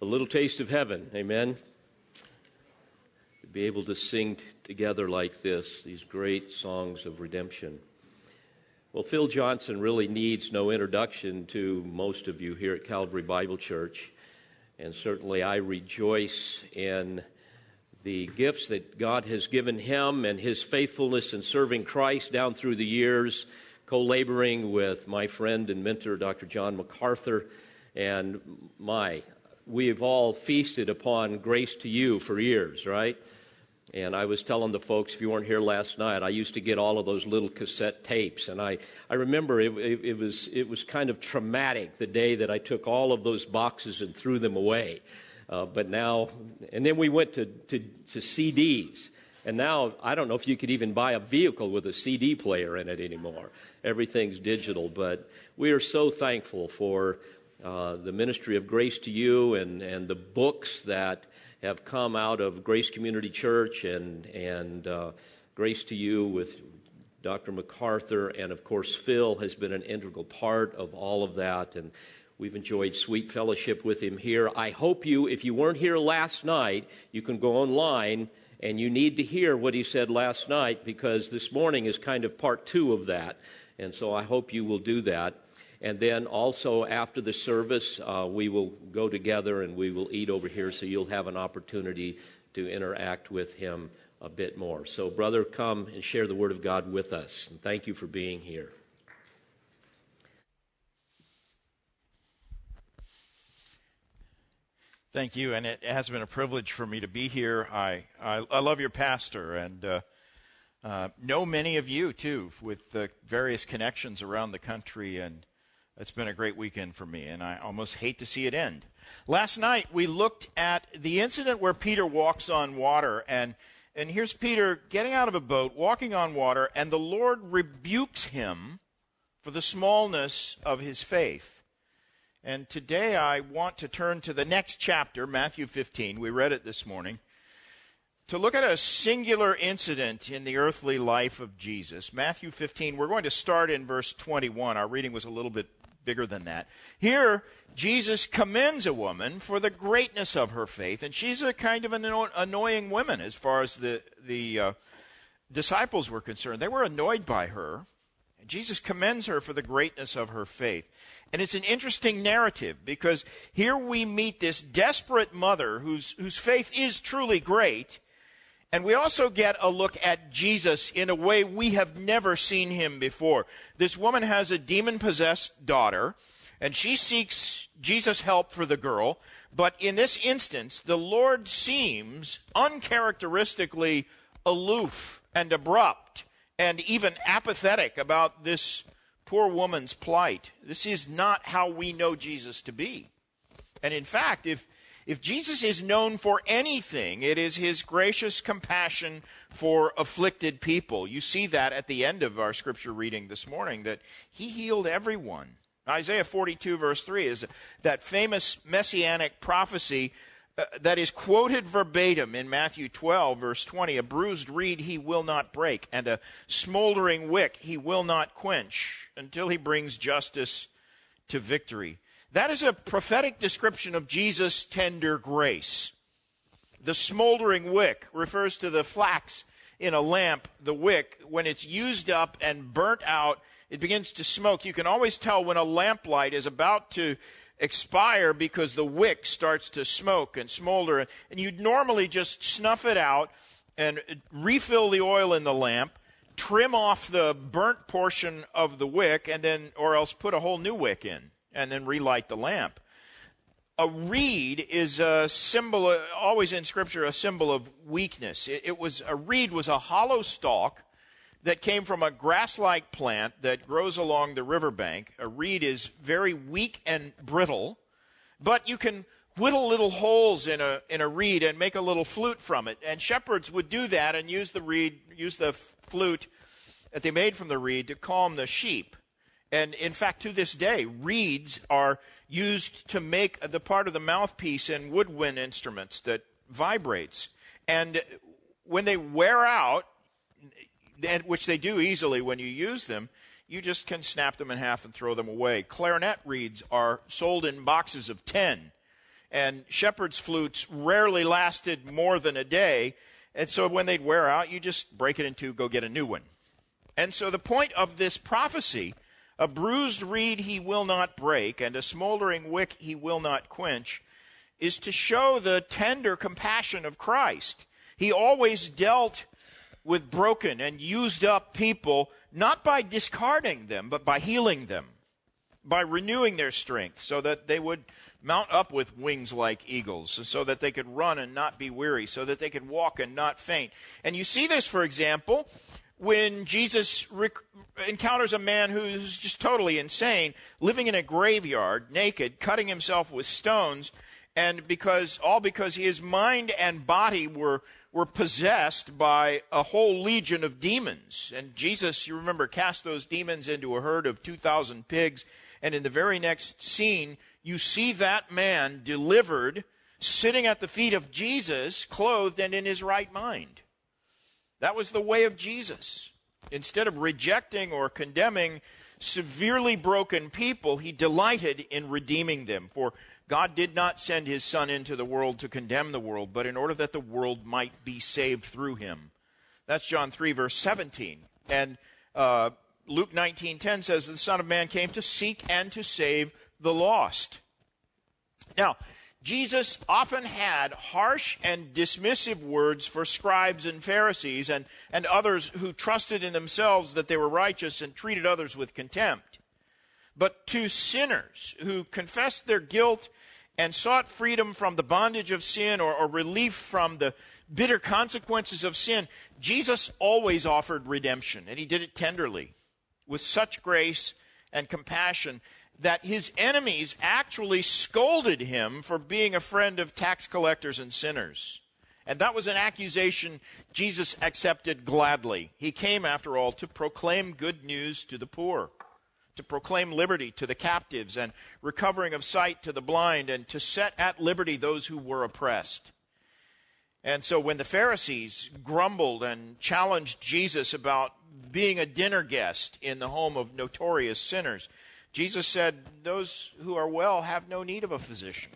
a little taste of heaven. Amen. To be able to sing t- together like this, these great songs of redemption. Well, Phil Johnson really needs no introduction to most of you here at Calvary Bible Church. And certainly I rejoice in the gifts that God has given him and his faithfulness in serving Christ down through the years, co laboring with my friend and mentor, Dr. John MacArthur. And my, we have all feasted upon grace to you for years, right? And I was telling the folks, if you weren't here last night, I used to get all of those little cassette tapes. And I, I remember it, it, it, was, it was kind of traumatic the day that I took all of those boxes and threw them away. Uh, but now, and then we went to, to, to CDs. And now, I don't know if you could even buy a vehicle with a CD player in it anymore. Everything's digital. But we are so thankful for uh, the ministry of grace to you and, and the books that have come out of Grace Community Church and, and uh, Grace to You with Dr. MacArthur. And of course, Phil has been an integral part of all of that. And we've enjoyed sweet fellowship with him here. I hope you, if you weren't here last night, you can go online and you need to hear what he said last night because this morning is kind of part two of that. And so I hope you will do that. And then also after the service, uh, we will go together and we will eat over here so you'll have an opportunity to interact with him a bit more. So, brother, come and share the Word of God with us. And thank you for being here. Thank you, and it has been a privilege for me to be here. I I, I love your pastor and uh, uh, know many of you too, with the various connections around the country, and it's been a great weekend for me, and I almost hate to see it end. Last night we looked at the incident where Peter walks on water, and and here's Peter getting out of a boat, walking on water, and the Lord rebukes him for the smallness of his faith. And today I want to turn to the next chapter, Matthew 15. We read it this morning. To look at a singular incident in the earthly life of Jesus. Matthew 15, we're going to start in verse 21. Our reading was a little bit bigger than that. Here, Jesus commends a woman for the greatness of her faith, and she's a kind of an annoying woman as far as the the uh, disciples were concerned. They were annoyed by her. Jesus commends her for the greatness of her faith. And it's an interesting narrative because here we meet this desperate mother whose, whose faith is truly great. And we also get a look at Jesus in a way we have never seen him before. This woman has a demon possessed daughter, and she seeks Jesus' help for the girl. But in this instance, the Lord seems uncharacteristically aloof and abrupt and even apathetic about this poor woman's plight. This is not how we know Jesus to be. And in fact, if if Jesus is known for anything, it is his gracious compassion for afflicted people. You see that at the end of our scripture reading this morning, that he healed everyone. Isaiah 42 verse 3 is that famous messianic prophecy uh, that is quoted verbatim in Matthew 12 verse 20. A bruised reed he will not break and a smoldering wick he will not quench until he brings justice to victory. That is a prophetic description of Jesus' tender grace. The smoldering wick refers to the flax in a lamp, the wick, when it's used up and burnt out, it begins to smoke. You can always tell when a lamplight is about to expire because the wick starts to smoke and smolder. And you'd normally just snuff it out and refill the oil in the lamp, trim off the burnt portion of the wick, and then, or else put a whole new wick in and then relight the lamp. A reed is a symbol, always in Scripture, a symbol of weakness. It, it was a reed was a hollow stalk that came from a grass-like plant that grows along the riverbank. A reed is very weak and brittle, but you can whittle little holes in a in a reed and make a little flute from it. And shepherds would do that and use the reed, use the flute that they made from the reed to calm the sheep. And in fact, to this day, reeds are used to make the part of the mouthpiece in woodwind instruments that vibrates. And when they wear out, which they do easily when you use them, you just can snap them in half and throw them away. Clarinet reeds are sold in boxes of 10. and shepherds' flutes rarely lasted more than a day. And so when they'd wear out, you just break it in two, go get a new one. And so the point of this prophecy a bruised reed he will not break, and a smoldering wick he will not quench, is to show the tender compassion of Christ. He always dealt with broken and used up people, not by discarding them, but by healing them, by renewing their strength, so that they would mount up with wings like eagles, so that they could run and not be weary, so that they could walk and not faint. And you see this, for example, when Jesus rec- encounters a man who's just totally insane, living in a graveyard, naked, cutting himself with stones, and because all because his mind and body were were possessed by a whole legion of demons. And Jesus, you remember, cast those demons into a herd of 2,000 pigs. And in the very next scene, you see that man delivered, sitting at the feet of Jesus, clothed and in his right mind. That was the way of Jesus. Instead of rejecting or condemning severely broken people, he delighted in redeeming them. For God did not send his Son into the world to condemn the world, but in order that the world might be saved through him. That's John 3, verse 17. And uh, Luke 19:10 says, "The Son of Man came to seek and to save the lost." Now, Jesus often had harsh and dismissive words for scribes and Pharisees and, and others who trusted in themselves that they were righteous and treated others with contempt. But to sinners who confessed their guilt and sought freedom from the bondage of sin or, or relief from the bitter consequences of sin, Jesus always offered redemption, and he did it tenderly, with such grace and compassion that his enemies actually scolded him for being a friend of tax collectors and sinners. And that was an accusation Jesus accepted gladly. He came, after all, to proclaim good news to the poor, to proclaim liberty to the captives, and recovering of sight to the blind, and to set at liberty those who were oppressed. And so when the Pharisees grumbled and challenged Jesus about being a dinner guest in the home of notorious sinners, Jesus said, Those who are well have no need of a physician,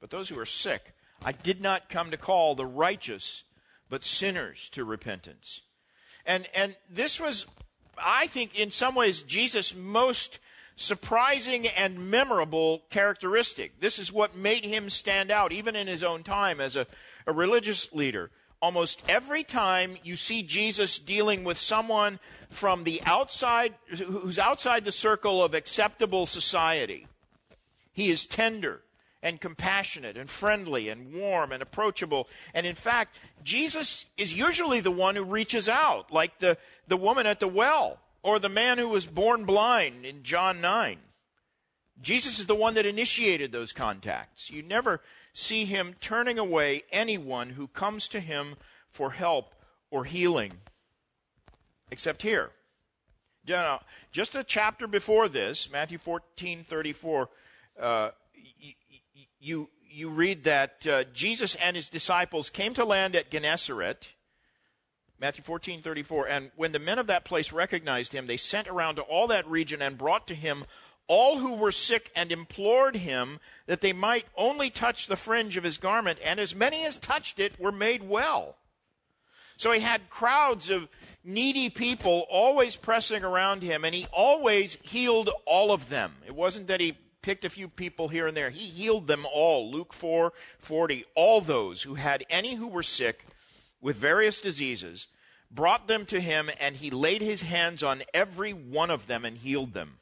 but those who are sick. I did not come to call the righteous, but sinners to repentance. And, and this was, I think, in some ways, Jesus' most surprising and memorable characteristic. This is what made him stand out, even in his own time as a, a religious leader. Almost every time you see Jesus dealing with someone from the outside, who's outside the circle of acceptable society. He is tender and compassionate and friendly and warm and approachable. And in fact, Jesus is usually the one who reaches out, like the, the woman at the well or the man who was born blind in John 9. Jesus is the one that initiated those contacts. You never see him turning away anyone who comes to him for help or healing except here. Now, just a chapter before this, Matthew 14 34, uh, you, you read that uh, Jesus and his disciples came to land at Gennesaret. Matthew 14 34. And when the men of that place recognized him, they sent around to all that region and brought to him all who were sick and implored him that they might only touch the fringe of his garment. And as many as touched it were made well. So he had crowds of needy people always pressing around him, and he always healed all of them. It wasn't that he picked a few people here and there. He healed them all. Luke 4 40. All those who had any who were sick with various diseases brought them to him, and he laid his hands on every one of them and healed them.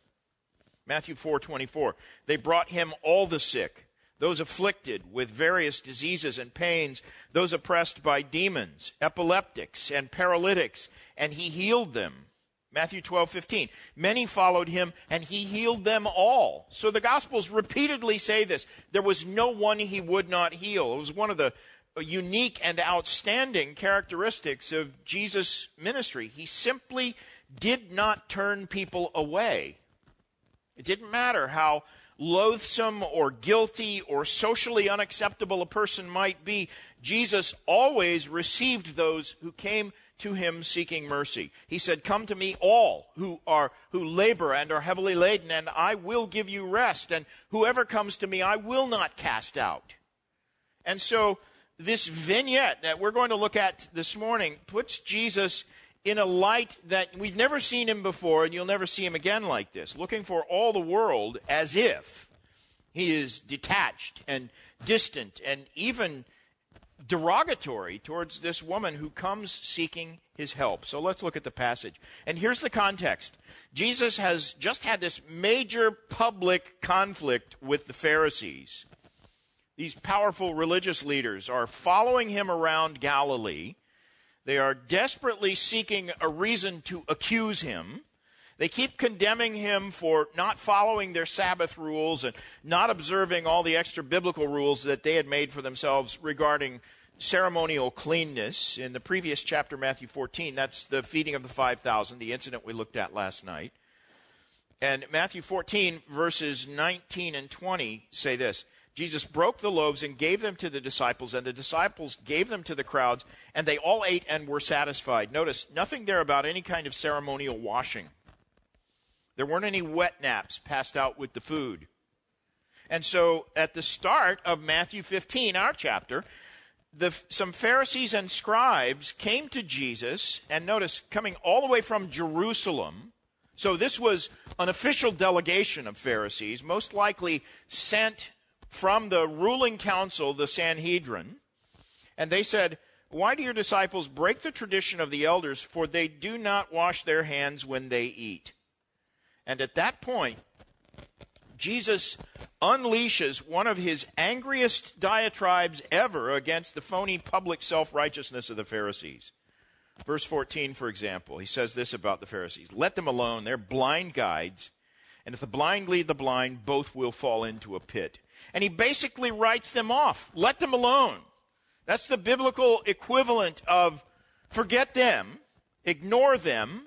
Matthew 4 24. They brought him all the sick those afflicted with various diseases and pains, those oppressed by demons, epileptics, and paralytics, and he healed them. Matthew 12, 15. Many followed him, and he healed them all. So the Gospels repeatedly say this. There was no one he would not heal. It was one of the unique and outstanding characteristics of Jesus' ministry. He simply did not turn people away. It didn't matter how loathsome or guilty or socially unacceptable a person might be, Jesus always received those who came to him seeking mercy. He said, "Come to me all who are who labor and are heavily laden, and I will give you rest, and whoever comes to me I will not cast out." And so this vignette that we're going to look at this morning puts Jesus in a light that we've never seen him before, and you'll never see him again like this, looking for all the world as if he is detached and distant and even derogatory towards this woman who comes seeking his help. So let's look at the passage. And here's the context Jesus has just had this major public conflict with the Pharisees. These powerful religious leaders are following him around Galilee. They are desperately seeking a reason to accuse him. They keep condemning him for not following their Sabbath rules and not observing all the extra biblical rules that they had made for themselves regarding ceremonial cleanness. In the previous chapter, Matthew 14, that's the feeding of the 5,000, the incident we looked at last night. And Matthew 14, verses 19 and 20 say this Jesus broke the loaves and gave them to the disciples, and the disciples gave them to the crowds, and they all ate and were satisfied. Notice, nothing there about any kind of ceremonial washing. There weren't any wet naps passed out with the food. And so, at the start of Matthew 15, our chapter, the, some Pharisees and scribes came to Jesus, and notice, coming all the way from Jerusalem. So, this was an official delegation of Pharisees, most likely sent from the ruling council, the Sanhedrin, and they said, Why do your disciples break the tradition of the elders, for they do not wash their hands when they eat? And at that point, Jesus unleashes one of his angriest diatribes ever against the phony public self righteousness of the Pharisees. Verse 14, for example, he says this about the Pharisees Let them alone, they're blind guides, and if the blind lead the blind, both will fall into a pit and he basically writes them off. Let them alone. That's the biblical equivalent of forget them, ignore them.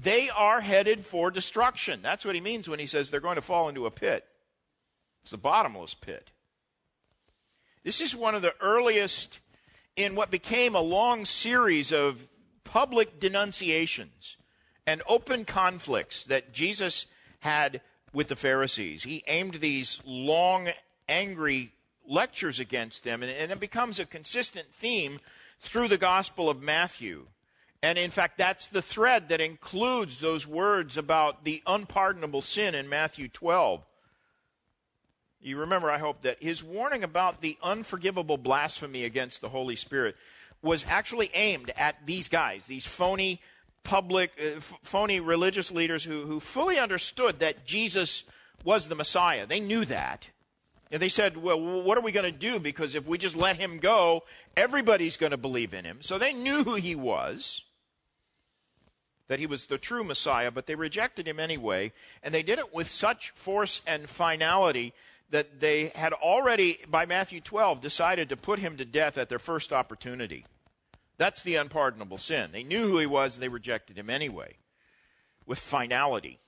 They are headed for destruction. That's what he means when he says they're going to fall into a pit. It's a bottomless pit. This is one of the earliest in what became a long series of public denunciations and open conflicts that Jesus had with the Pharisees. He aimed these long angry lectures against them, and, and it becomes a consistent theme through the Gospel of Matthew. And in fact, that's the thread that includes those words about the unpardonable sin in Matthew 12. You remember, I hope, that his warning about the unforgivable blasphemy against the Holy Spirit was actually aimed at these guys, these phony public, uh, f- phony religious leaders who, who fully understood that Jesus was the Messiah. They knew that. And they said, well, what are we going to do? Because if we just let him go, everybody's going to believe in him. So they knew who he was, that he was the true Messiah, but they rejected him anyway. And they did it with such force and finality that they had already, by Matthew 12, decided to put him to death at their first opportunity. That's the unpardonable sin. They knew who he was, and they rejected him anyway, with finality.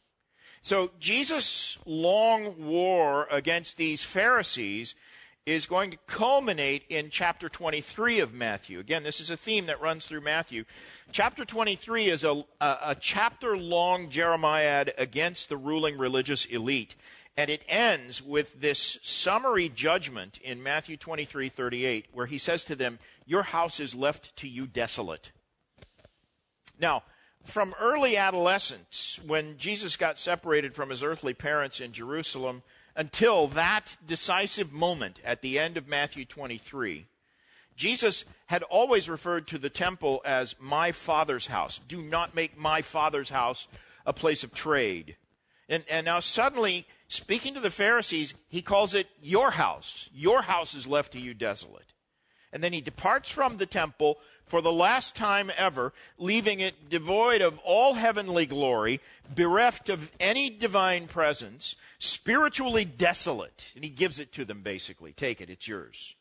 So Jesus' long war against these Pharisees is going to culminate in chapter 23 of Matthew. Again, this is a theme that runs through Matthew. Chapter 23 is a, a, a chapter long Jeremiad against the ruling religious elite. And it ends with this summary judgment in Matthew 23 38, where he says to them, Your house is left to you desolate. Now, from early adolescence, when Jesus got separated from his earthly parents in Jerusalem, until that decisive moment at the end of Matthew 23, Jesus had always referred to the temple as my father's house. Do not make my father's house a place of trade. And, and now suddenly, speaking to the Pharisees, he calls it your house. Your house is left to you desolate. And then he departs from the temple for the last time ever, leaving it devoid of all heavenly glory, bereft of any divine presence, spiritually desolate. And he gives it to them basically. Take it, it's yours.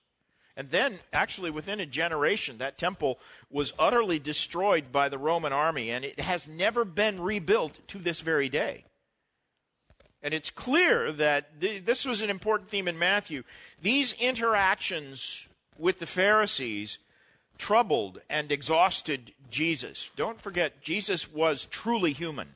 And then, actually, within a generation, that temple was utterly destroyed by the Roman army, and it has never been rebuilt to this very day. And it's clear that th- this was an important theme in Matthew. These interactions with the Pharisees troubled and exhausted Jesus. Don't forget, Jesus was truly human.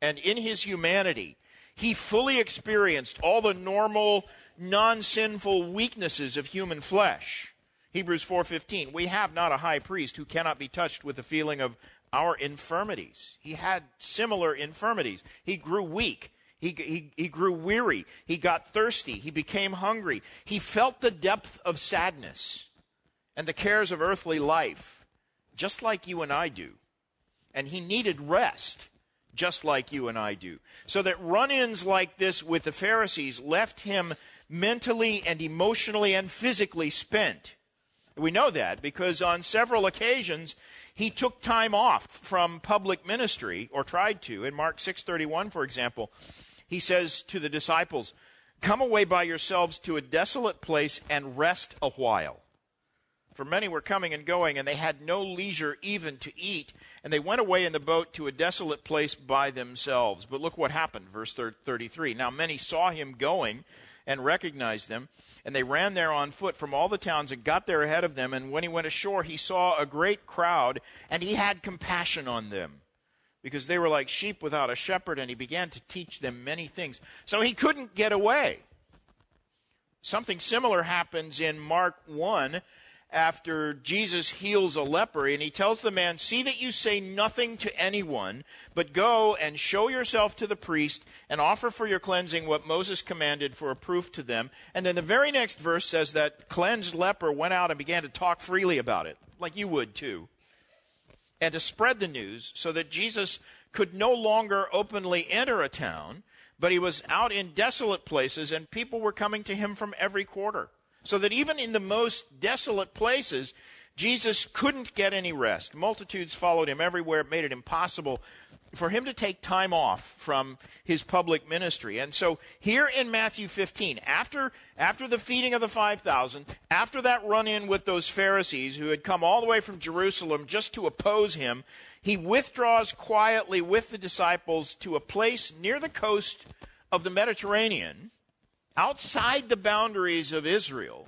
And in his humanity, he fully experienced all the normal non-sinful weaknesses of human flesh. Hebrews 4:15 We have not a high priest who cannot be touched with the feeling of our infirmities. He had similar infirmities. He grew weak. He, he, he grew weary. He got thirsty. He became hungry. He felt the depth of sadness and the cares of earthly life, just like you and I do. And he needed rest, just like you and I do. So that run ins like this with the Pharisees left him mentally and emotionally and physically spent. We know that because on several occasions he took time off from public ministry or tried to. In Mark 6:31 for example, he says to the disciples, "Come away by yourselves to a desolate place and rest a while." For many were coming and going, and they had no leisure even to eat, and they went away in the boat to a desolate place by themselves. But look what happened, verse 33. Now many saw him going and recognized them, and they ran there on foot from all the towns and got there ahead of them. And when he went ashore, he saw a great crowd, and he had compassion on them because they were like sheep without a shepherd, and he began to teach them many things. So he couldn't get away. Something similar happens in Mark 1 after Jesus heals a leper, and he tells the man, See that you say nothing to anyone, but go and show yourself to the priest and offer for your cleansing what Moses commanded for a proof to them. And then the very next verse says that cleansed leper went out and began to talk freely about it, like you would too, and to spread the news so that Jesus could no longer openly enter a town, but he was out in desolate places, and people were coming to him from every quarter. So that even in the most desolate places, Jesus couldn't get any rest. Multitudes followed him everywhere. It made it impossible for him to take time off from his public ministry. And so here in Matthew 15, after, after the feeding of the 5,000, after that run in with those Pharisees who had come all the way from Jerusalem just to oppose him, he withdraws quietly with the disciples to a place near the coast of the Mediterranean outside the boundaries of Israel.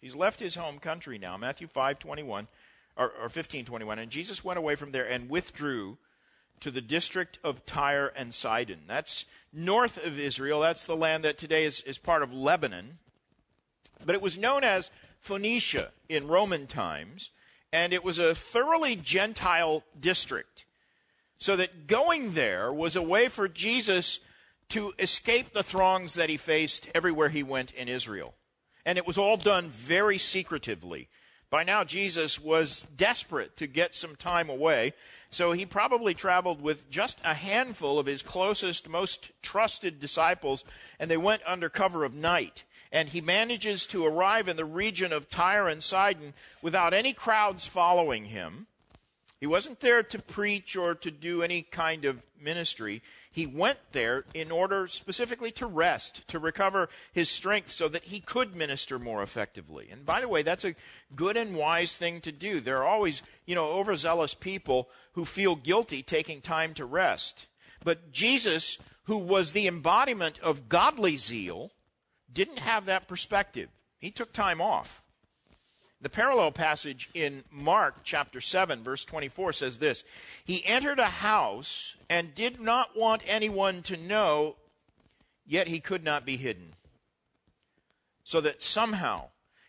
He's left his home country now, Matthew 5 21, or, or 15 21. And Jesus went away from there and withdrew to the district of Tyre and Sidon. That's north of Israel. That's the land that today is, is part of Lebanon. But it was known as Phoenicia in Roman times, and it was a thoroughly Gentile district. So that going there was a way for Jesus to escape the throngs that he faced everywhere he went in Israel. And it was all done very secretively. By now, Jesus was desperate to get some time away, so he probably traveled with just a handful of his closest, most trusted disciples, and they went under cover of night. And he manages to arrive in the region of Tyre and Sidon without any crowds following him. He wasn't there to preach or to do any kind of ministry. He went there in order specifically to rest, to recover his strength so that he could minister more effectively. And by the way, that's a good and wise thing to do. There are always, you know, overzealous people who feel guilty taking time to rest. But Jesus, who was the embodiment of godly zeal, didn't have that perspective. He took time off. The parallel passage in Mark chapter 7, verse 24 says this He entered a house and did not want anyone to know, yet he could not be hidden. So that somehow,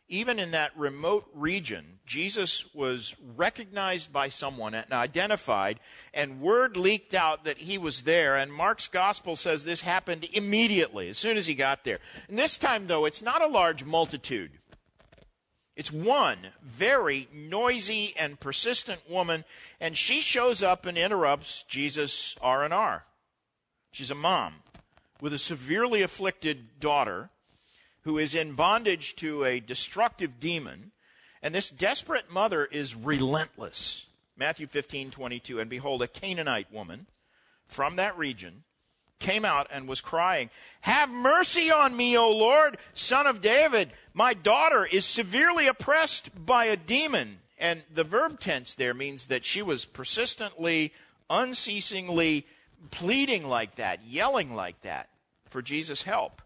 even in that remote region, Jesus was recognized by someone and identified, and word leaked out that he was there. And Mark's gospel says this happened immediately, as soon as he got there. And this time, though, it's not a large multitude. It's one very noisy and persistent woman, and she shows up and interrupts Jesus' R&R. She's a mom with a severely afflicted daughter who is in bondage to a destructive demon, and this desperate mother is relentless. Matthew 15:22 and behold a Canaanite woman from that region came out and was crying, Have mercy on me, O Lord, son of David. My daughter is severely oppressed by a demon. And the verb tense there means that she was persistently, unceasingly pleading like that, yelling like that for Jesus' help.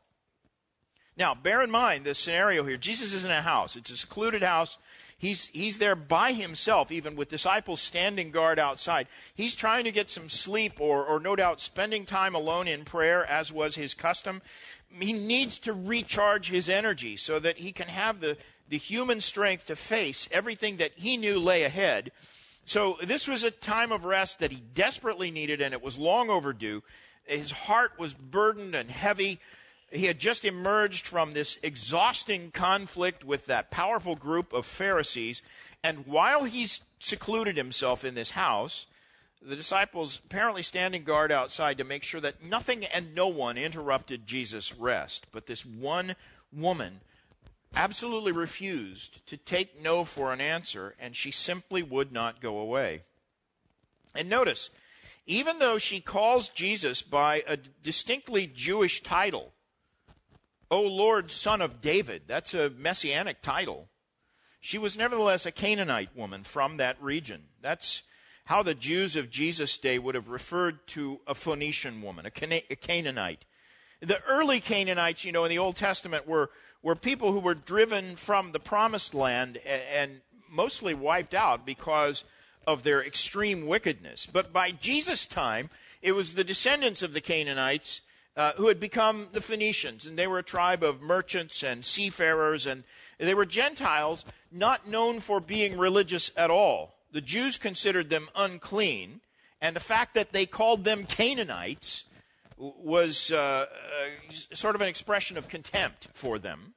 Now, bear in mind this scenario here. Jesus is in a house, it's a secluded house. He's, he's there by himself, even with disciples standing guard outside. He's trying to get some sleep or, or no doubt spending time alone in prayer, as was his custom. he needs to recharge his energy so that he can have the, the human strength to face everything that he knew lay ahead. So this was a time of rest that he desperately needed, and it was long overdue. His heart was burdened and heavy. He had just emerged from this exhausting conflict with that powerful group of Pharisees. And while he's secluded himself in this house, the disciples apparently standing guard outside to make sure that nothing and no one interrupted Jesus' rest. But this one woman absolutely refused to take no for an answer, and she simply would not go away. And notice, even though she calls Jesus by a distinctly Jewish title, O Lord, Son of David, that's a messianic title, she was nevertheless a Canaanite woman from that region. That's how the Jews of Jesus' day would have referred to a Phoenician woman, a, Cana- a Canaanite. The early Canaanites, you know, in the Old Testament were, were people who were driven from the promised land and, and mostly wiped out because of their extreme wickedness. But by Jesus' time, it was the descendants of the Canaanites uh, who had become the Phoenicians, and they were a tribe of merchants and seafarers, and they were Gentiles not known for being religious at all the Jews considered them unclean, and the fact that they called them Canaanites was uh, uh, sort of an expression of contempt for them.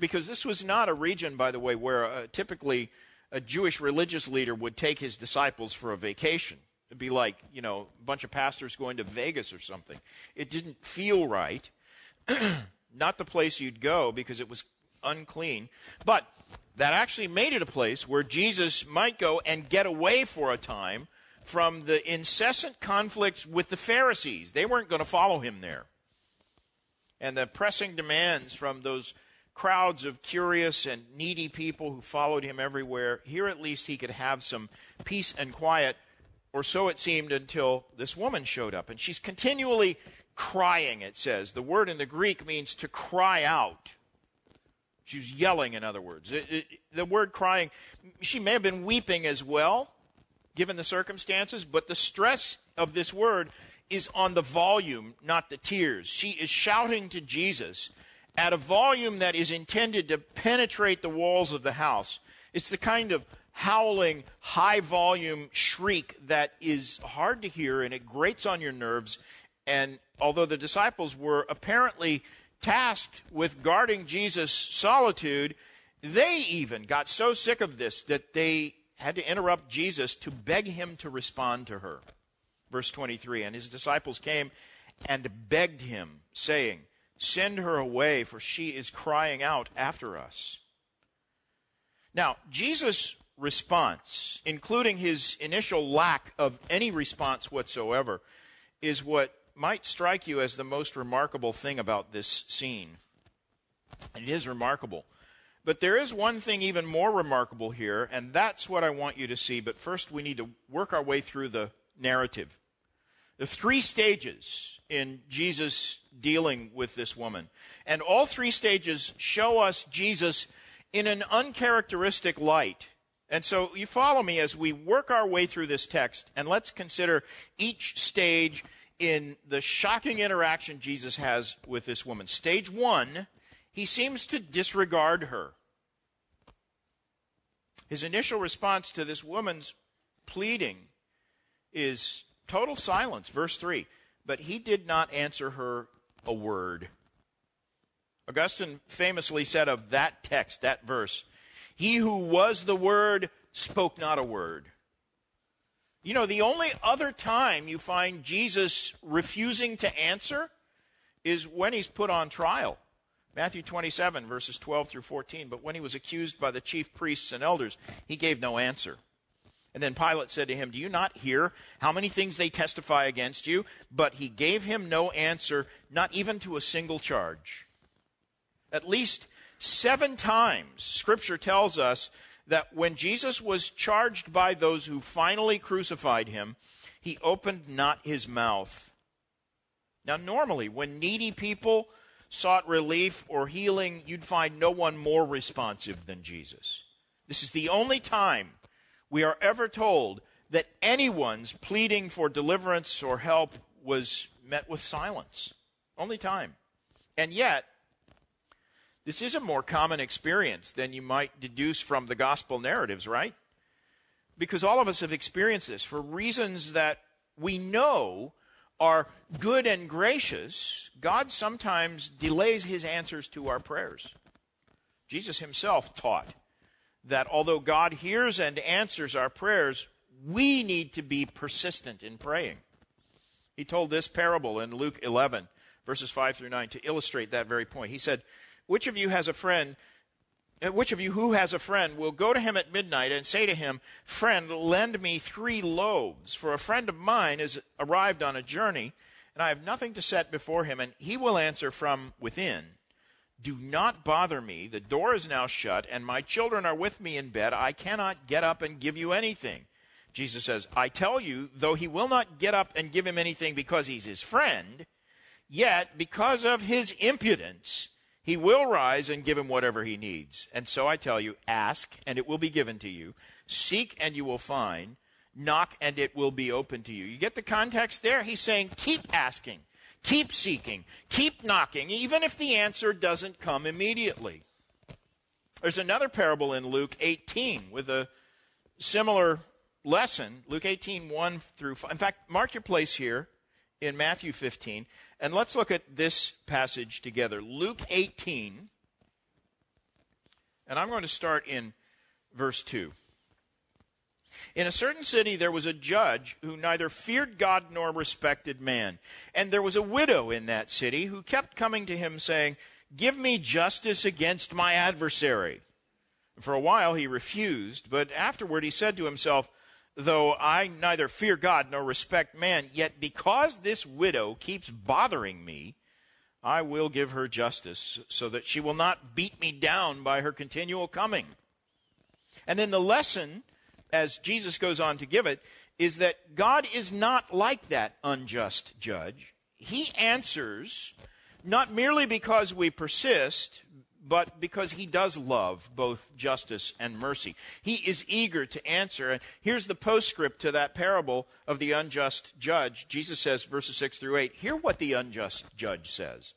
Because this was not a region, by the way, where uh, typically a Jewish religious leader would take his disciples for a vacation. It'd be like, you know, a bunch of pastors going to Vegas or something. It didn't feel right. not the place you'd go because it was unclean. But that actually made it a place where Jesus might go and get away for a time from the incessant conflicts with the Pharisees. They weren't going to follow him there. And the pressing demands from those crowds of curious and needy people who followed him everywhere, here at least he could have some peace and quiet, or so it seemed until this woman showed up. And she's continually crying, it says. The word in the Greek means to cry out. She was yelling, in other words. It, it, the word crying, she may have been weeping as well, given the circumstances, but the stress of this word is on the volume, not the tears. She is shouting to Jesus at a volume that is intended to penetrate the walls of the house. It's the kind of howling, high volume shriek that is hard to hear and it grates on your nerves. And although the disciples were apparently tasked with guarding Jesus' solitude, they even got so sick of this that they had to interrupt Jesus to beg him to respond to her. Verse 23 And his disciples came and begged him, saying, Send her away, for she is crying out after us. Now, Jesus' response, including his initial lack of any response whatsoever, is what might strike you as the most remarkable thing about this scene. It is remarkable. But there is one thing even more remarkable here, and that's what I want you to see. But first, we need to work our way through the narrative. The three stages in Jesus dealing with this woman. And all three stages show us Jesus in an uncharacteristic light. And so you follow me as we work our way through this text, and let's consider each stage in the shocking interaction Jesus has with this woman. Stage one, he seems to disregard her. His initial response to this woman's pleading is total silence. Verse 3 But he did not answer her a word. Augustine famously said of that text, that verse, He who was the Word spoke not a word. You know, the only other time you find Jesus refusing to answer is when he's put on trial. Matthew 27, verses 12 through 14. But when he was accused by the chief priests and elders, he gave no answer. And then Pilate said to him, Do you not hear how many things they testify against you? But he gave him no answer, not even to a single charge. At least seven times, Scripture tells us that when Jesus was charged by those who finally crucified him, he opened not his mouth. Now, normally, when needy people sought relief or healing, you'd find no one more responsive than Jesus. This is the only time we are ever told that anyone's pleading for deliverance or help was met with silence. Only time. And yet, this is a more common experience than you might deduce from the gospel narratives, right? Because all of us have experienced this for reasons that we know are good and gracious. God sometimes delays his answers to our prayers. Jesus himself taught that although God hears and answers our prayers, we need to be persistent in praying. He told this parable in Luke 11, verses 5 through 9, to illustrate that very point. He said, Which of you has a friend? Uh, which of you who has a friend will go to him at midnight and say to him, Friend, lend me three loaves, for a friend of mine is arrived on a journey, and I have nothing to set before him, and he will answer from within, Do not bother me, the door is now shut, and my children are with me in bed, I cannot get up and give you anything. Jesus says, I tell you, though he will not get up and give him anything because he's his friend, yet because of his impudence, he will rise and give him whatever he needs. And so I tell you, ask and it will be given to you. Seek and you will find. Knock and it will be open to you. You get the context there? He's saying, keep asking, keep seeking, keep knocking, even if the answer doesn't come immediately. There's another parable in Luke 18 with a similar lesson, Luke 18, 1 through 5. In fact, mark your place here in Matthew 15, and let's look at this passage together. Luke 18, and I'm going to start in verse 2. In a certain city there was a judge who neither feared God nor respected man. And there was a widow in that city who kept coming to him saying, Give me justice against my adversary. For a while he refused, but afterward he said to himself, though I neither fear God nor respect man, yet because this widow keeps bothering me, I will give her justice, so that she will not beat me down by her continual coming. And then the lesson, as Jesus goes on to give it, is that God is not like that unjust judge. He answers not merely because we persist, but because he does love both justice and mercy. He is eager to answer. And here's the postscript to that parable of the unjust judge. Jesus says, verses 6 through 8, hear what the unjust judge says.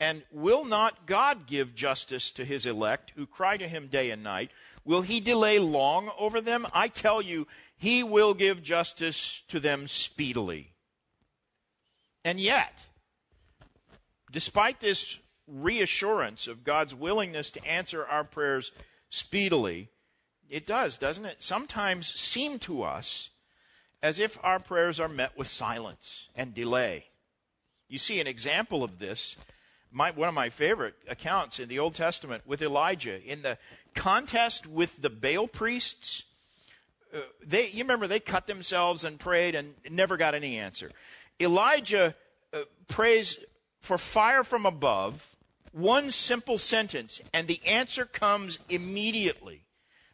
And will not God give justice to his elect who cry to him day and night? Will he delay long over them? I tell you, he will give justice to them speedily. And yet, despite this reassurance of God's willingness to answer our prayers speedily, it does, doesn't it? Sometimes seem to us as if our prayers are met with silence and delay. You see an example of this, my, one of my favorite accounts in the Old Testament with Elijah in the contest with the Baal priests. Uh, they, you remember they cut themselves and prayed and never got any answer. Elijah uh, prays for fire from above one simple sentence, and the answer comes immediately.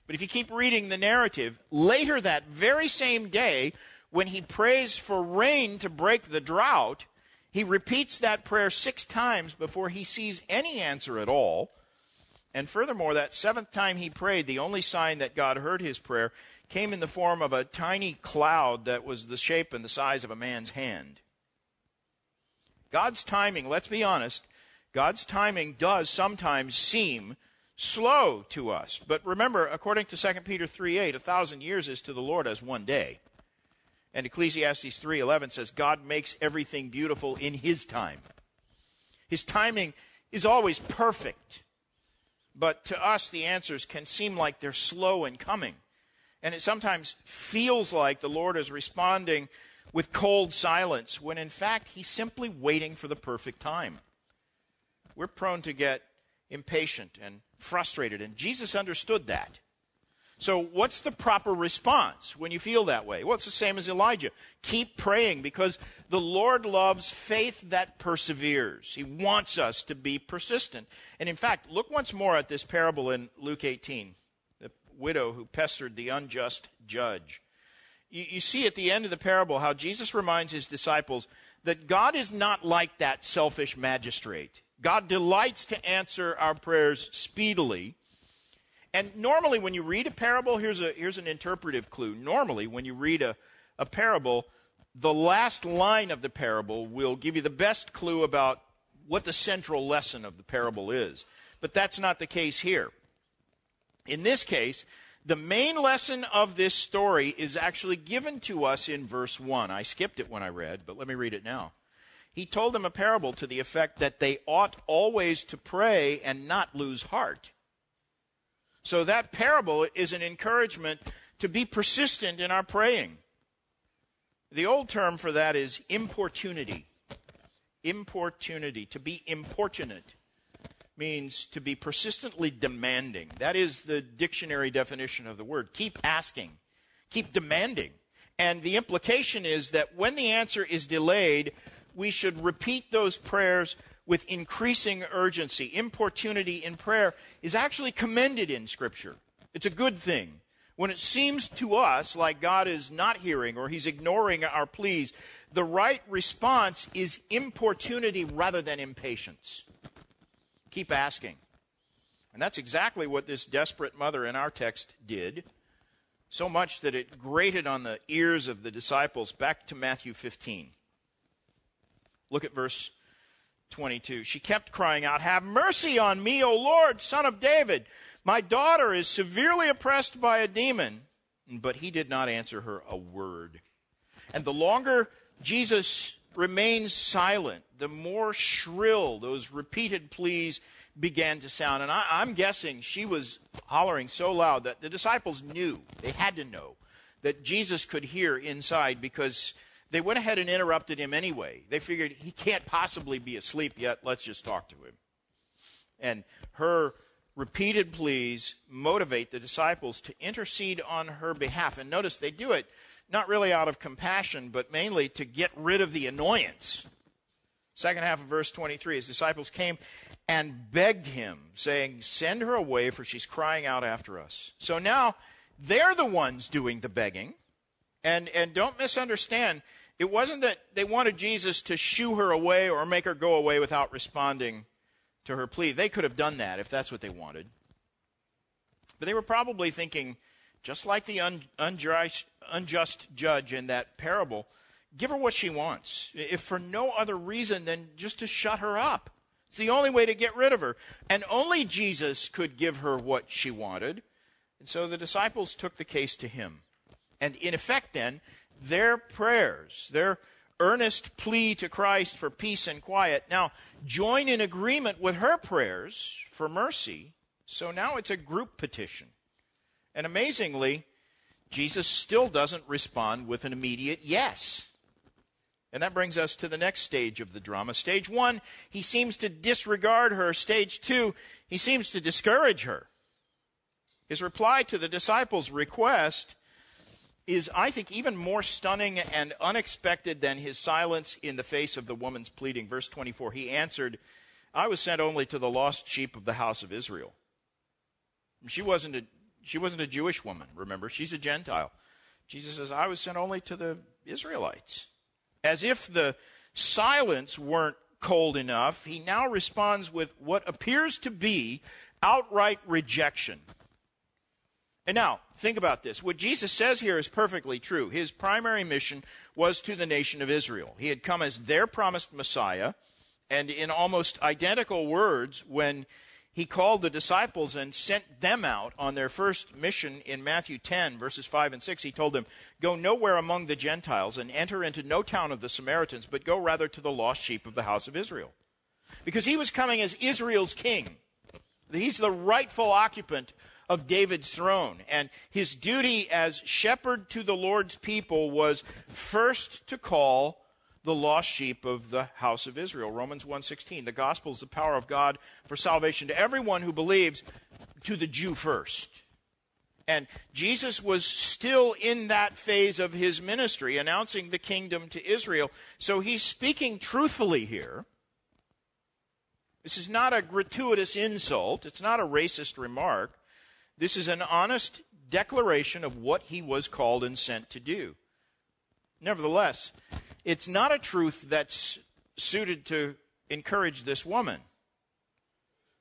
But if you keep reading the narrative, later that very same day, when he prays for rain to break the drought, he repeats that prayer six times before he sees any answer at all. And furthermore, that seventh time he prayed, the only sign that God heard his prayer came in the form of a tiny cloud that was the shape and the size of a man's hand. God's timing, let's be honest, God's timing does sometimes seem slow to us. But remember, according to 2 Peter 3 8, a thousand years is to the Lord as one day. And Ecclesiastes 3:11 says God makes everything beautiful in his time. His timing is always perfect. But to us the answers can seem like they're slow in coming. And it sometimes feels like the Lord is responding with cold silence when in fact he's simply waiting for the perfect time we're prone to get impatient and frustrated, and Jesus understood that. So, what's the proper response when you feel that way? Well, it's the same as Elijah. Keep praying because the Lord loves faith that perseveres. He wants us to be persistent. And in fact, look once more at this parable in Luke 18 the widow who pestered the unjust judge. You, you see at the end of the parable how Jesus reminds his disciples that God is not like that selfish magistrate. God delights to answer our prayers speedily. And normally, when you read a parable, here's, a, here's an interpretive clue. Normally, when you read a, a parable, the last line of the parable will give you the best clue about what the central lesson of the parable is. But that's not the case here. In this case, the main lesson of this story is actually given to us in verse 1. I skipped it when I read, but let me read it now. He told them a parable to the effect that they ought always to pray and not lose heart. So that parable is an encouragement to be persistent in our praying. The old term for that is importunity. Importunity, to be importunate means to be persistently demanding. That is the dictionary definition of the word. Keep asking, keep demanding. And the implication is that when the answer is delayed, we should repeat those prayers with increasing urgency. Importunity in prayer is actually commended in Scripture. It's a good thing. When it seems to us like God is not hearing or he's ignoring our pleas, the right response is importunity rather than impatience. Keep asking. And that's exactly what this desperate mother in our text did, so much that it grated on the ears of the disciples. Back to Matthew 15. Look at verse 22. She kept crying out, Have mercy on me, O Lord, son of David. My daughter is severely oppressed by a demon. But he did not answer her a word. And the longer Jesus remains silent, the more shrill those repeated pleas began to sound. And I, am guessing she was hollering so loud that the disciples knew, they had to know, that Jesus could hear inside because they went ahead and interrupted him anyway. They figured he can't possibly be asleep yet. Let's just talk to him. And her repeated pleas motivate the disciples to intercede on her behalf. And notice they do it not really out of compassion, but mainly to get rid of the annoyance. Second half of verse 23 his disciples came and begged him, saying, Send her away, for she's crying out after us. So now they're the ones doing the begging. And, and don't misunderstand, it wasn't that they wanted Jesus to shoo her away or make her go away without responding to her plea. They could have done that if that's what they wanted. But they were probably thinking, just like the un, unjust, unjust judge in that parable, give her what she wants, if for no other reason than just to shut her up. It's the only way to get rid of her. And only Jesus could give her what she wanted. And so the disciples took the case to him. And in effect, then, their prayers, their earnest plea to Christ for peace and quiet, now join in agreement with her prayers for mercy. So now it's a group petition. And amazingly, Jesus still doesn't respond with an immediate yes. And that brings us to the next stage of the drama. Stage one, he seems to disregard her. Stage two, he seems to discourage her. His reply to the disciples' request is, I think, even more stunning and unexpected than his silence in the face of the woman's pleading. Verse 24, he answered, I was sent only to the lost sheep of the house of Israel. She wasn't a, she wasn't a Jewish woman, remember? She's a Gentile. Jesus says, I was sent only to the Israelites. As if the silence weren't cold enough, he now responds with what appears to be outright rejection. And now, think about this. What Jesus says here is perfectly true. His primary mission was to the nation of Israel. He had come as their promised Messiah, and in almost identical words, when he called the disciples and sent them out on their first mission in Matthew 10, verses 5 and 6, he told them, Go nowhere among the Gentiles and enter into no town of the Samaritans, but go rather to the lost sheep of the house of Israel. Because he was coming as Israel's king. He's the rightful occupant of David's throne. And his duty as shepherd to the Lord's people was first to call the lost sheep of the house of Israel. Romans 1:16. The gospel is the power of God for salvation to everyone who believes, to the Jew first. And Jesus was still in that phase of his ministry, announcing the kingdom to Israel. So he's speaking truthfully here. This is not a gratuitous insult, it's not a racist remark. This is an honest declaration of what he was called and sent to do. Nevertheless, it's not a truth that's suited to encourage this woman.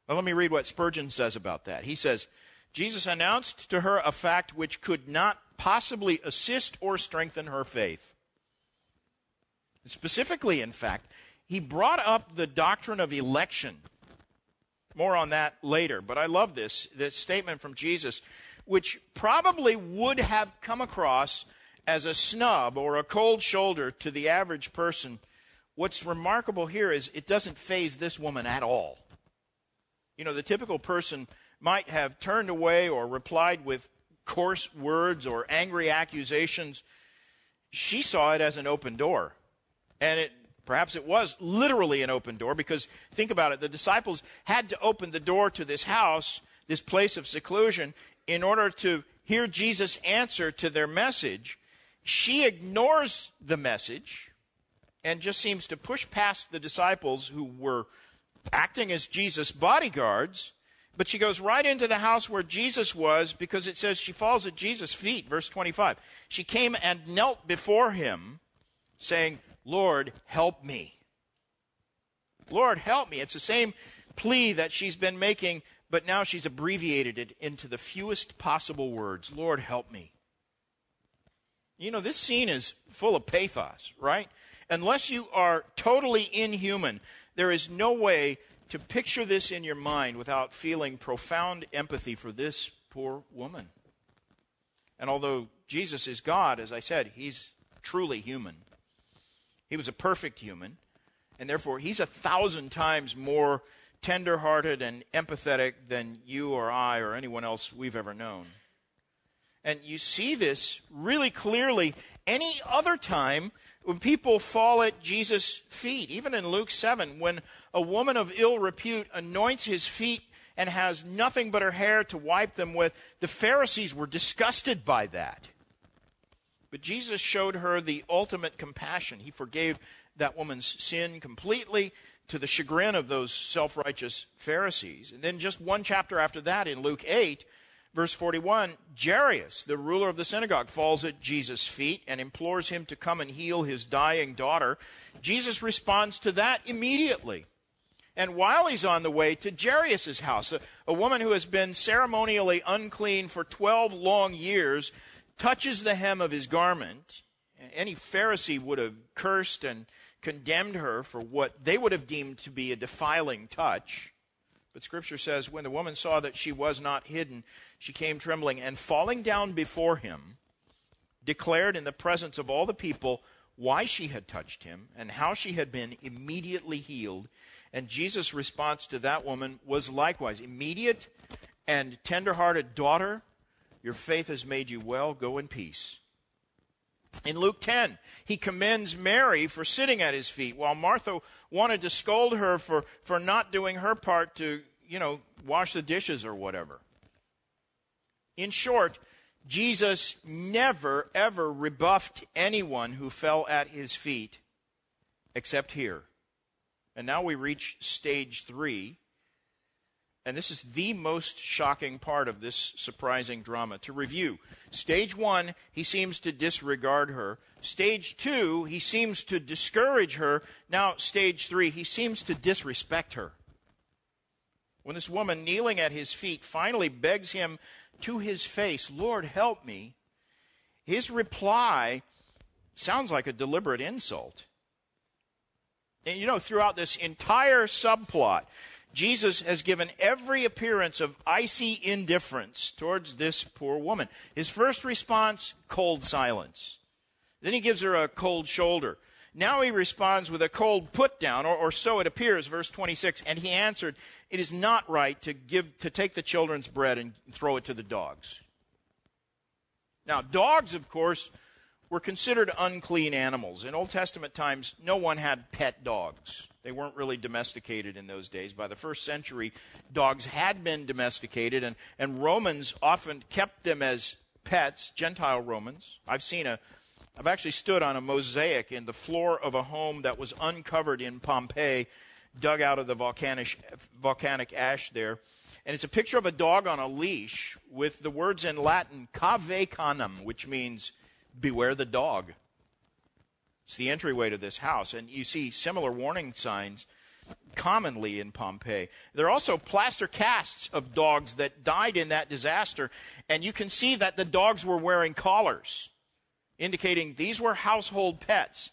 Let me read what Spurgeon says about that. He says, Jesus announced to her a fact which could not possibly assist or strengthen her faith. Specifically, in fact, he brought up the doctrine of election. More on that later, but I love this, this statement from Jesus, which probably would have come across as a snub or a cold shoulder to the average person. What's remarkable here is it doesn't faze this woman at all. You know, the typical person might have turned away or replied with coarse words or angry accusations. She saw it as an open door. And it perhaps it was literally an open door because think about it the disciples had to open the door to this house, this place of seclusion in order to hear Jesus answer to their message. She ignores the message and just seems to push past the disciples who were acting as Jesus' bodyguards but she goes right into the house where Jesus was because it says she falls at Jesus' feet, verse 25. She came and knelt before him, saying, Lord, help me. Lord, help me. It's the same plea that she's been making, but now she's abbreviated it into the fewest possible words Lord, help me. You know, this scene is full of pathos, right? Unless you are totally inhuman, there is no way to picture this in your mind without feeling profound empathy for this poor woman. And although Jesus is God, as I said, he's truly human. He was a perfect human, and therefore he's a thousand times more tenderhearted and empathetic than you or I or anyone else we've ever known. And you see this really clearly any other time when people fall at Jesus' feet. Even in Luke 7, when a woman of ill repute anoints his feet and has nothing but her hair to wipe them with, the Pharisees were disgusted by that. But Jesus showed her the ultimate compassion. He forgave that woman's sin completely to the chagrin of those self righteous Pharisees. And then, just one chapter after that, in Luke 8, Verse 41 Jairus, the ruler of the synagogue, falls at Jesus' feet and implores him to come and heal his dying daughter. Jesus responds to that immediately. And while he's on the way to Jairus' house, a, a woman who has been ceremonially unclean for 12 long years touches the hem of his garment. Any Pharisee would have cursed and condemned her for what they would have deemed to be a defiling touch. But Scripture says, when the woman saw that she was not hidden, she came trembling and falling down before him, declared in the presence of all the people why she had touched him and how she had been immediately healed. And Jesus' response to that woman was likewise immediate and tenderhearted daughter, your faith has made you well. Go in peace. In Luke 10, he commends Mary for sitting at his feet while Martha wanted to scold her for, for not doing her part to, you know, wash the dishes or whatever. In short, Jesus never, ever rebuffed anyone who fell at his feet except here. And now we reach stage three. And this is the most shocking part of this surprising drama. To review, stage one, he seems to disregard her. Stage two, he seems to discourage her. Now, stage three, he seems to disrespect her. When this woman kneeling at his feet finally begs him to his face, Lord, help me, his reply sounds like a deliberate insult. And you know, throughout this entire subplot, Jesus has given every appearance of icy indifference towards this poor woman. His first response, cold silence. Then he gives her a cold shoulder. Now he responds with a cold put down, or, or so it appears, verse 26. And he answered, It is not right to, give, to take the children's bread and throw it to the dogs. Now, dogs, of course, were considered unclean animals. In Old Testament times, no one had pet dogs. They weren't really domesticated in those days. By the first century, dogs had been domesticated, and, and Romans often kept them as pets, Gentile Romans. I've seen a, I've actually stood on a mosaic in the floor of a home that was uncovered in Pompeii, dug out of the volcanic, volcanic ash there. And it's a picture of a dog on a leash with the words in Latin, cave canem, which means beware the dog. It's the entryway to this house. And you see similar warning signs commonly in Pompeii. There are also plaster casts of dogs that died in that disaster. And you can see that the dogs were wearing collars indicating these were household pets.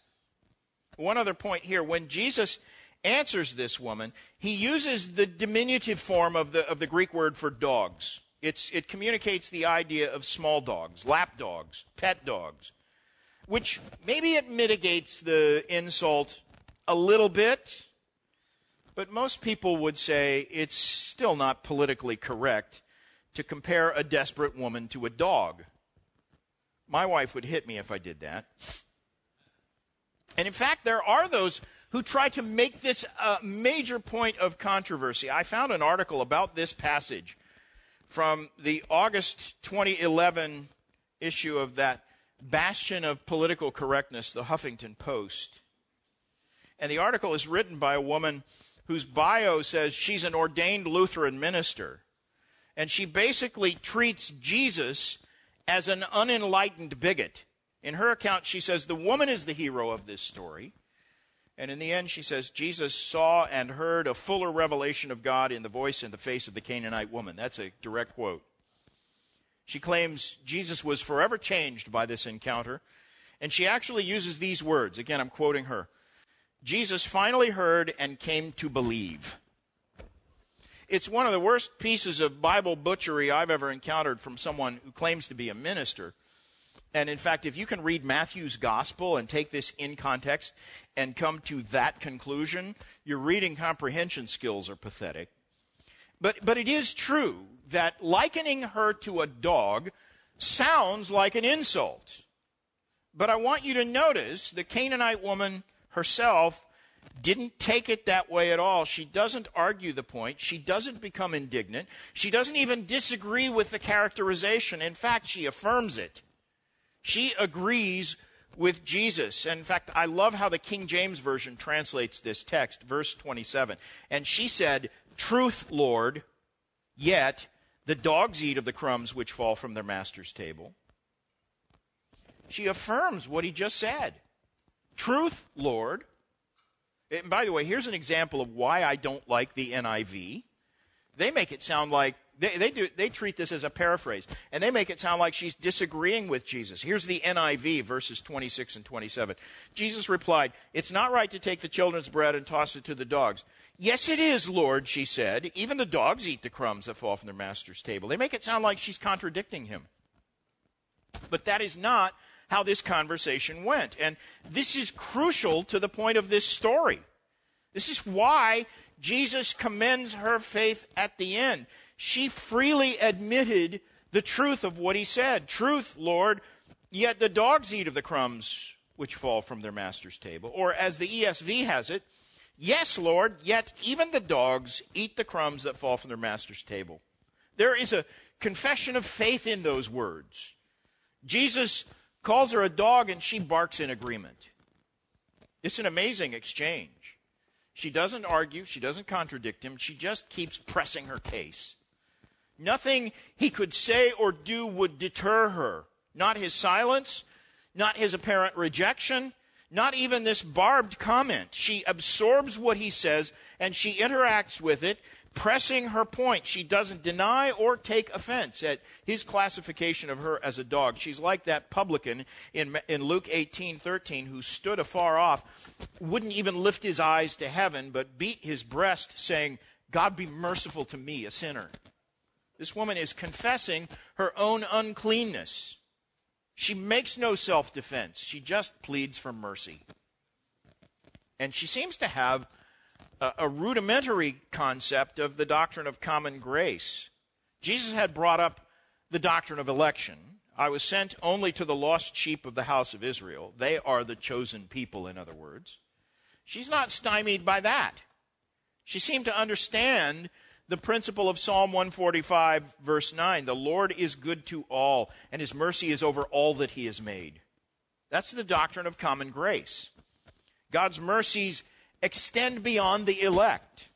One other point here when Jesus answers this woman, he uses the diminutive form of the, of the Greek word for dogs. It's, it communicates the idea of small dogs, lap dogs, pet dogs, which maybe it mitigates the insult a little bit, but most people would say it's still not politically correct to compare a desperate woman to a dog. My wife would hit me if I did that. And in fact, there are those who try to make this a major point of controversy. I found an article about this passage from the August 2011 issue of that bastion of political correctness, the Huffington Post. And the article is written by a woman whose bio says she's an ordained Lutheran minister. And she basically treats Jesus as an unenlightened bigot. In her account, she says the woman is the hero of this story. And in the end, she says Jesus saw and heard a fuller revelation of God in the voice and the face of the Canaanite woman. That's a direct quote. She claims Jesus was forever changed by this encounter. And she actually uses these words. Again, I'm quoting her. Jesus finally heard and came to believe. It's one of the worst pieces of Bible butchery I've ever encountered from someone who claims to be a minister. And in fact, if you can read Matthew's gospel and take this in context and come to that conclusion, your reading comprehension skills are pathetic. But, but it is true that likening her to a dog sounds like an insult. But I want you to notice the Canaanite woman herself didn't take it that way at all. She doesn't argue the point. She doesn't become indignant. She doesn't even disagree with the characterization. In fact, she affirms it. She agrees with Jesus. And in fact, I love how the King James Version translates this text, verse 27. And she said, Truth, Lord, yet the dogs eat of the crumbs which fall from their master's table. She affirms what he just said. Truth, Lord. And by the way, here's an example of why I don't like the NIV. They make it sound like they, they, do, they treat this as a paraphrase, and they make it sound like she's disagreeing with Jesus. Here's the NIV, verses 26 and 27. Jesus replied, It's not right to take the children's bread and toss it to the dogs. Yes, it is, Lord, she said. Even the dogs eat the crumbs that fall from their master's table. They make it sound like she's contradicting him. But that is not how this conversation went. And this is crucial to the point of this story. This is why Jesus commends her faith at the end she freely admitted the truth of what he said. Truth, Lord, yet the dogs eat of the crumbs which fall from their master's table. Or as the ESV has it, yes, Lord, yet even the dogs eat the crumbs that fall from their master's table. There is a confession of faith in those words. Jesus calls her a dog and she barks in agreement. It's an amazing exchange. She doesn't argue, she doesn't contradict him, she just keeps pressing her case. Nothing he could say or do would deter her. Not his silence, not his apparent rejection, not even this barbed comment. She absorbs what he says and she interacts with it, pressing her point. She doesn't deny or take offense at his classification of her as a dog. She's like that publican in, in Luke 18 13 who stood afar off, wouldn't even lift his eyes to heaven, but beat his breast, saying, God be merciful to me, a sinner. This woman is confessing her own uncleanness. She makes no self defense, she just pleads for mercy. And she seems to have a, a, rudimentary concept of the doctrine of common grace. Jesus had brought up the doctrine of election. I was sent only to the lost sheep of the house of Israel. They are the chosen people, in other words. She's not stymied by that. She seemed to understand the principle of Psalm 145, verse 9 the Lord is good to all, and his mercy is over all that he has made. That's the doctrine of common grace. God's mercies extend beyond the elect.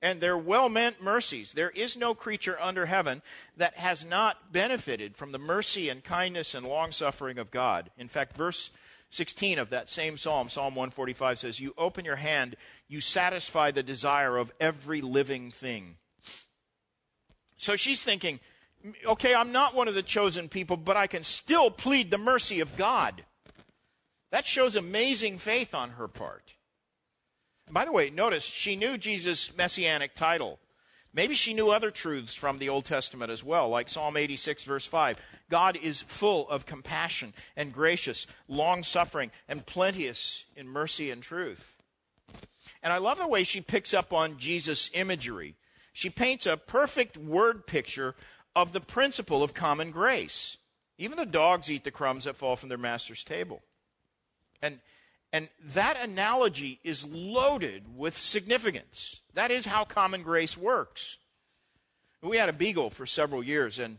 And they're well meant mercies. There is no creature under heaven that has not benefited from the mercy and kindness and long suffering of God. In fact, verse 16 of that same psalm, Psalm 145, says, You open your hand, you satisfy the desire of every living thing. So she's thinking, okay, I'm not one of the chosen people, but I can still plead the mercy of God. That shows amazing faith on her part. By the way, notice she knew Jesus' messianic title. Maybe she knew other truths from the Old Testament as well, like Psalm 86, verse 5. God is full of compassion and gracious, long suffering, and plenteous in mercy and truth. And I love the way she picks up on Jesus' imagery. She paints a perfect word picture of the principle of common grace. Even the dogs eat the crumbs that fall from their master's table. And, and that analogy is loaded with significance. That is how common grace works. We had a beagle for several years, and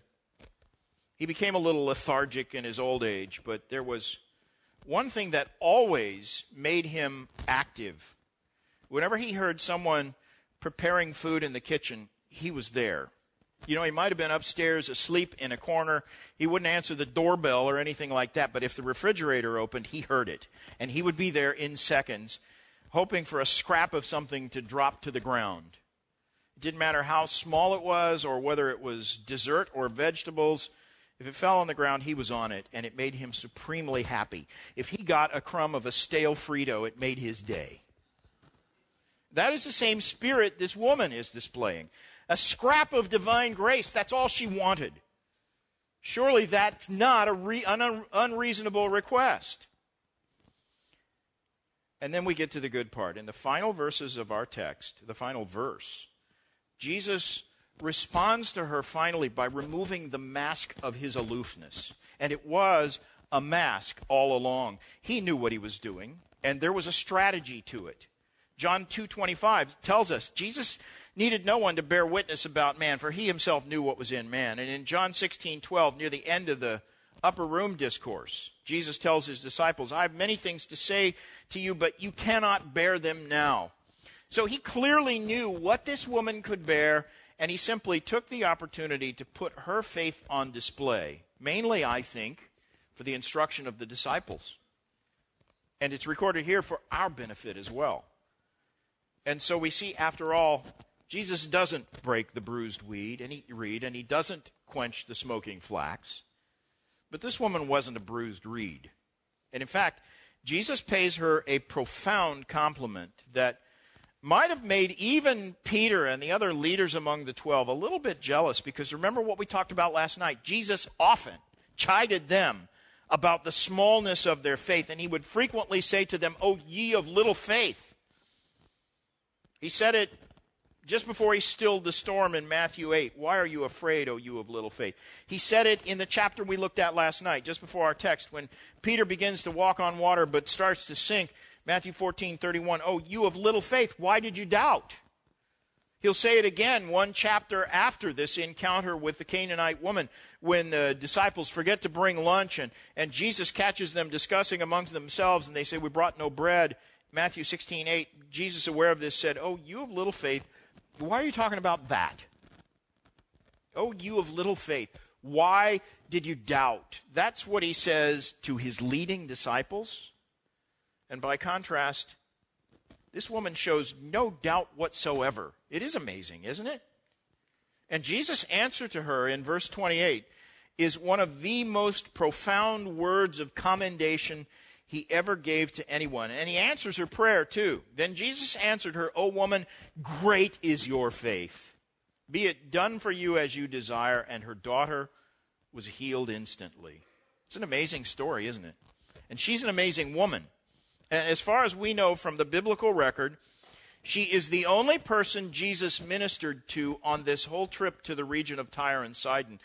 he became a little lethargic in his old age, but there was one thing that always made him active. Whenever he heard someone preparing food in the kitchen, he was there. You know, he might have been upstairs asleep in a corner. He wouldn't answer the doorbell or anything like that, but if the refrigerator opened, he heard it. And he would be there in seconds, hoping for a scrap of something to drop to the ground. It didn't matter how small it was or whether it was dessert or vegetables. If it fell on the ground, he was on it, and it made him supremely happy. If he got a crumb of a stale Frito, it made his day. That is the same spirit this woman is displaying a scrap of divine grace. That's all she wanted. Surely that's not a re- an unreasonable request. And then we get to the good part. In the final verses of our text, the final verse, Jesus responds to her finally by removing the mask of his aloofness. And it was a mask all along. He knew what he was doing, and there was a strategy to it. John 2:25 tells us Jesus needed no one to bear witness about man, for he himself knew what was in man. And in John 16 12, near the end of the upper room discourse, Jesus tells his disciples, I have many things to say to you, but you cannot bear them now. So he clearly knew what this woman could bear, and he simply took the opportunity to put her faith on display. Mainly, I think, for the instruction of the disciples. And it's recorded here for our benefit as well. And so we see, after all, Jesus doesn't break the bruised weed and he, reed, and he doesn't quench the smoking flax. But this woman wasn't a bruised reed. And in fact, Jesus pays her a profound compliment that might have made even Peter and the other leaders among the twelve a little bit jealous because remember what we talked about last night. Jesus often chided them about the smallness of their faith, and he would frequently say to them, O ye of little faith. He said it just before he stilled the storm in Matthew 8. Why are you afraid, O you of little faith? He said it in the chapter we looked at last night, just before our text, when Peter begins to walk on water but starts to sink. Matthew 14, 31. Oh, you of little faith, why did you doubt? He'll say it again one chapter after this encounter with the Canaanite woman when the disciples forget to bring lunch and, and Jesus catches them discussing amongst themselves and they say, We brought no bread. Matthew 16, 8, Jesus, aware of this, said, Oh, you of little faith, why are you talking about that? Oh, you of little faith, why did you doubt? That's what he says to his leading disciples. And by contrast, this woman shows no doubt whatsoever. It is amazing, isn't it? And Jesus' answer to her in verse 28 is one of the most profound words of commendation he ever gave to anyone. And he answers her prayer too. Then Jesus answered her, O woman, great is your faith. Be it done for you as you desire. And her daughter was healed instantly. It's an amazing story, isn't it? And she's an amazing woman. And as far as we know from the biblical record, she is the only person Jesus ministered to on this whole trip to the region of Tyre and Sidon.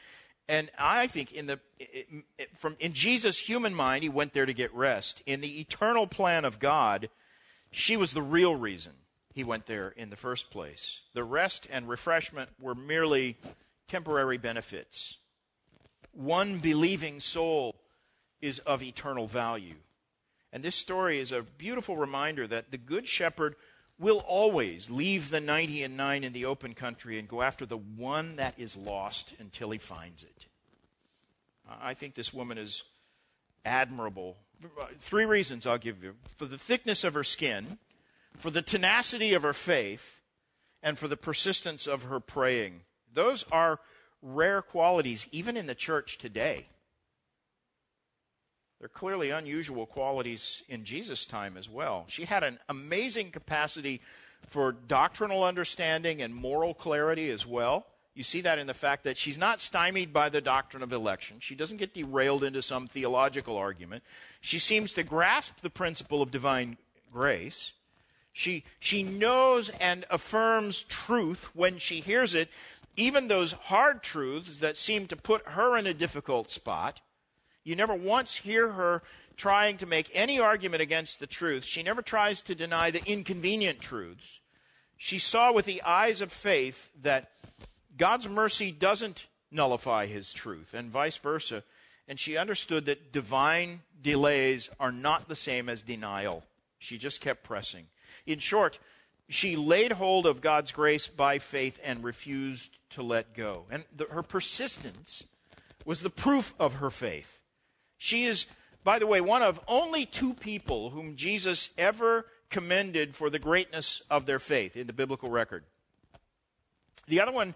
And I think in the from in Jesus' human mind, he went there to get rest. In the eternal plan of God, she was the real reason he went there in the first place. The rest and refreshment were merely temporary benefits. One believing soul is of eternal value. And this story is a beautiful reminder that the good shepherd will always leave the 90 and 9 in the open country and go after the one that is lost until he finds it. I think this woman is admirable. Three reasons I'll give you for the thickness of her skin, for the tenacity of her faith, and for the persistence of her praying. Those are rare qualities even in the church today. They're clearly unusual qualities in Jesus' time as well. She had an amazing capacity for doctrinal understanding and moral clarity as well. You see that in the fact that she's not stymied by the doctrine of election. She doesn't get derailed into some theological argument. She seems to grasp the principle of divine grace. She, she knows and affirms truth when she hears it, even those hard truths that seem to put her in a difficult spot. You never once hear her trying to make any argument against the truth. She never tries to deny the inconvenient truths. She saw with the eyes of faith that God's mercy doesn't nullify his truth, and vice versa. And she understood that divine delays are not the same as denial. She just kept pressing. In short, she laid hold of God's grace by faith and refused to let go. And the, her persistence was the proof of her faith. She is, by the way, one of only two people whom Jesus ever commended for the greatness of their faith in the biblical record. The other one,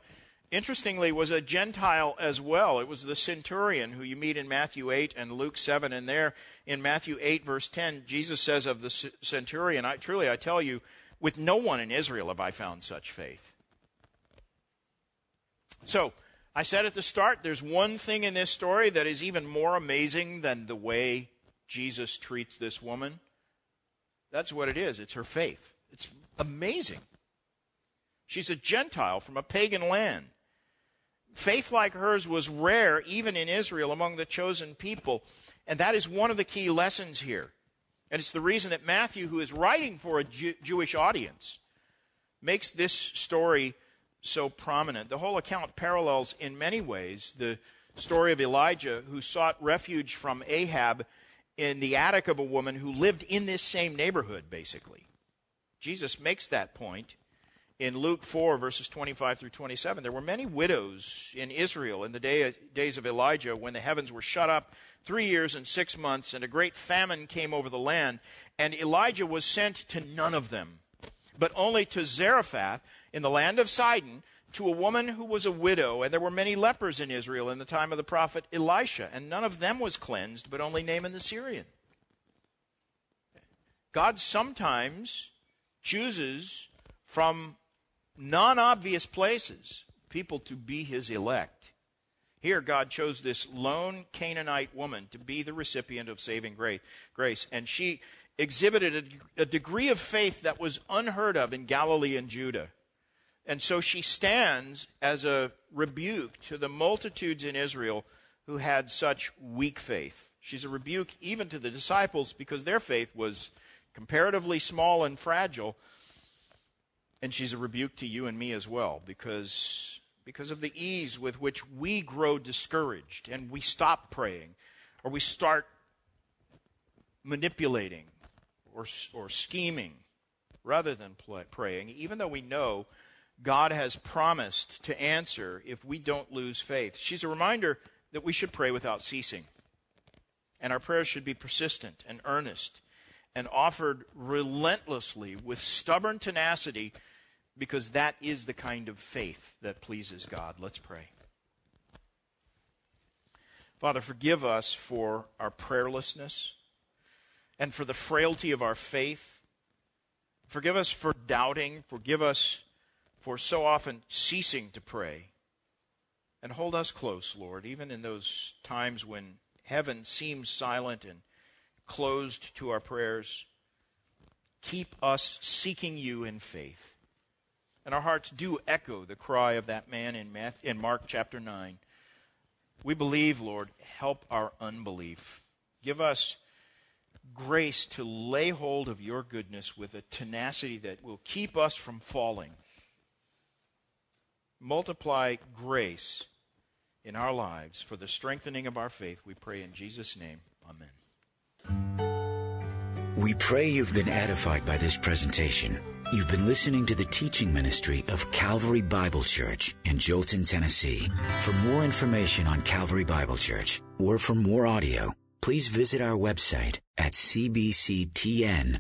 interestingly, was a Gentile as well. It was the centurion who you meet in Matthew 8 and Luke 7. And there in Matthew 8, verse 10, Jesus says of the centurion, I, Truly I tell you, with no one in Israel have I found such faith. So, I said at the start, there's one thing in this story that is even more amazing than the way Jesus treats this woman. That's what it is. It's her faith. It's amazing. She's a Gentile from a pagan land. Faith like hers was rare even in Israel among the chosen people. And that is one of the key lessons here. And it's the reason that Matthew, who is writing for a Jew- Jewish audience, makes this story so prominent. The whole account parallels in many ways the story of Elijah, who sought refuge from Ahab in the attic of a woman who lived in this same neighborhood, basically. Jesus makes that point in Luke 4, verses 25 through 27. There were many widows in Israel in the day, days of Elijah when the heavens were shut up three years and six months, and a great famine came over the land. And Elijah was sent to none of them, but only to Zarephath in the land of Sidon to a woman who was a widow, and there were many lepers in Israel in the time of the prophet Elisha, and none of them was cleansed, but only Naaman the Syrian. God sometimes chooses from non obvious places people to be his elect. Here, God chose this lone Canaanite woman to be the recipient of saving grace, and she exhibited a, degree of faith that was unheard of in Galilee and Judah. And so she stands as a rebuke to the multitudes in Israel who had such weak faith. She's a rebuke even to the disciples because their faith was comparatively small and fragile. And she's a rebuke to you and me as well because, because of the ease with which we grow discouraged and we stop praying or we start manipulating or, or scheming rather than praying, even though we know God has promised to answer if we don't lose faith. She's a reminder that we should pray without ceasing. And our prayers should be persistent and earnest and offered relentlessly with stubborn tenacity because that is the kind of faith that pleases God. Let's pray. Father, forgive us for our prayerlessness and for the frailty of our faith. Forgive us for doubting. Forgive us for so often ceasing to pray. And hold us close, Lord, even in those times when heaven seems silent and closed to our prayers. Keep us seeking you in faith. And our hearts do echo the cry of that man in, Matthew, in Mark chapter 9. We believe, Lord, help our unbelief. Give us grace to lay hold of your goodness with a tenacity that will keep us from falling multiply grace in our lives for the strengthening of our faith. We pray in Jesus' name. Amen. We pray you've been edified by this presentation. You've been listening to the teaching ministry of Calvary Bible Church in Joelton, Tennessee. For more information on Calvary Bible Church or for more audio, please visit our website at cbctn.org.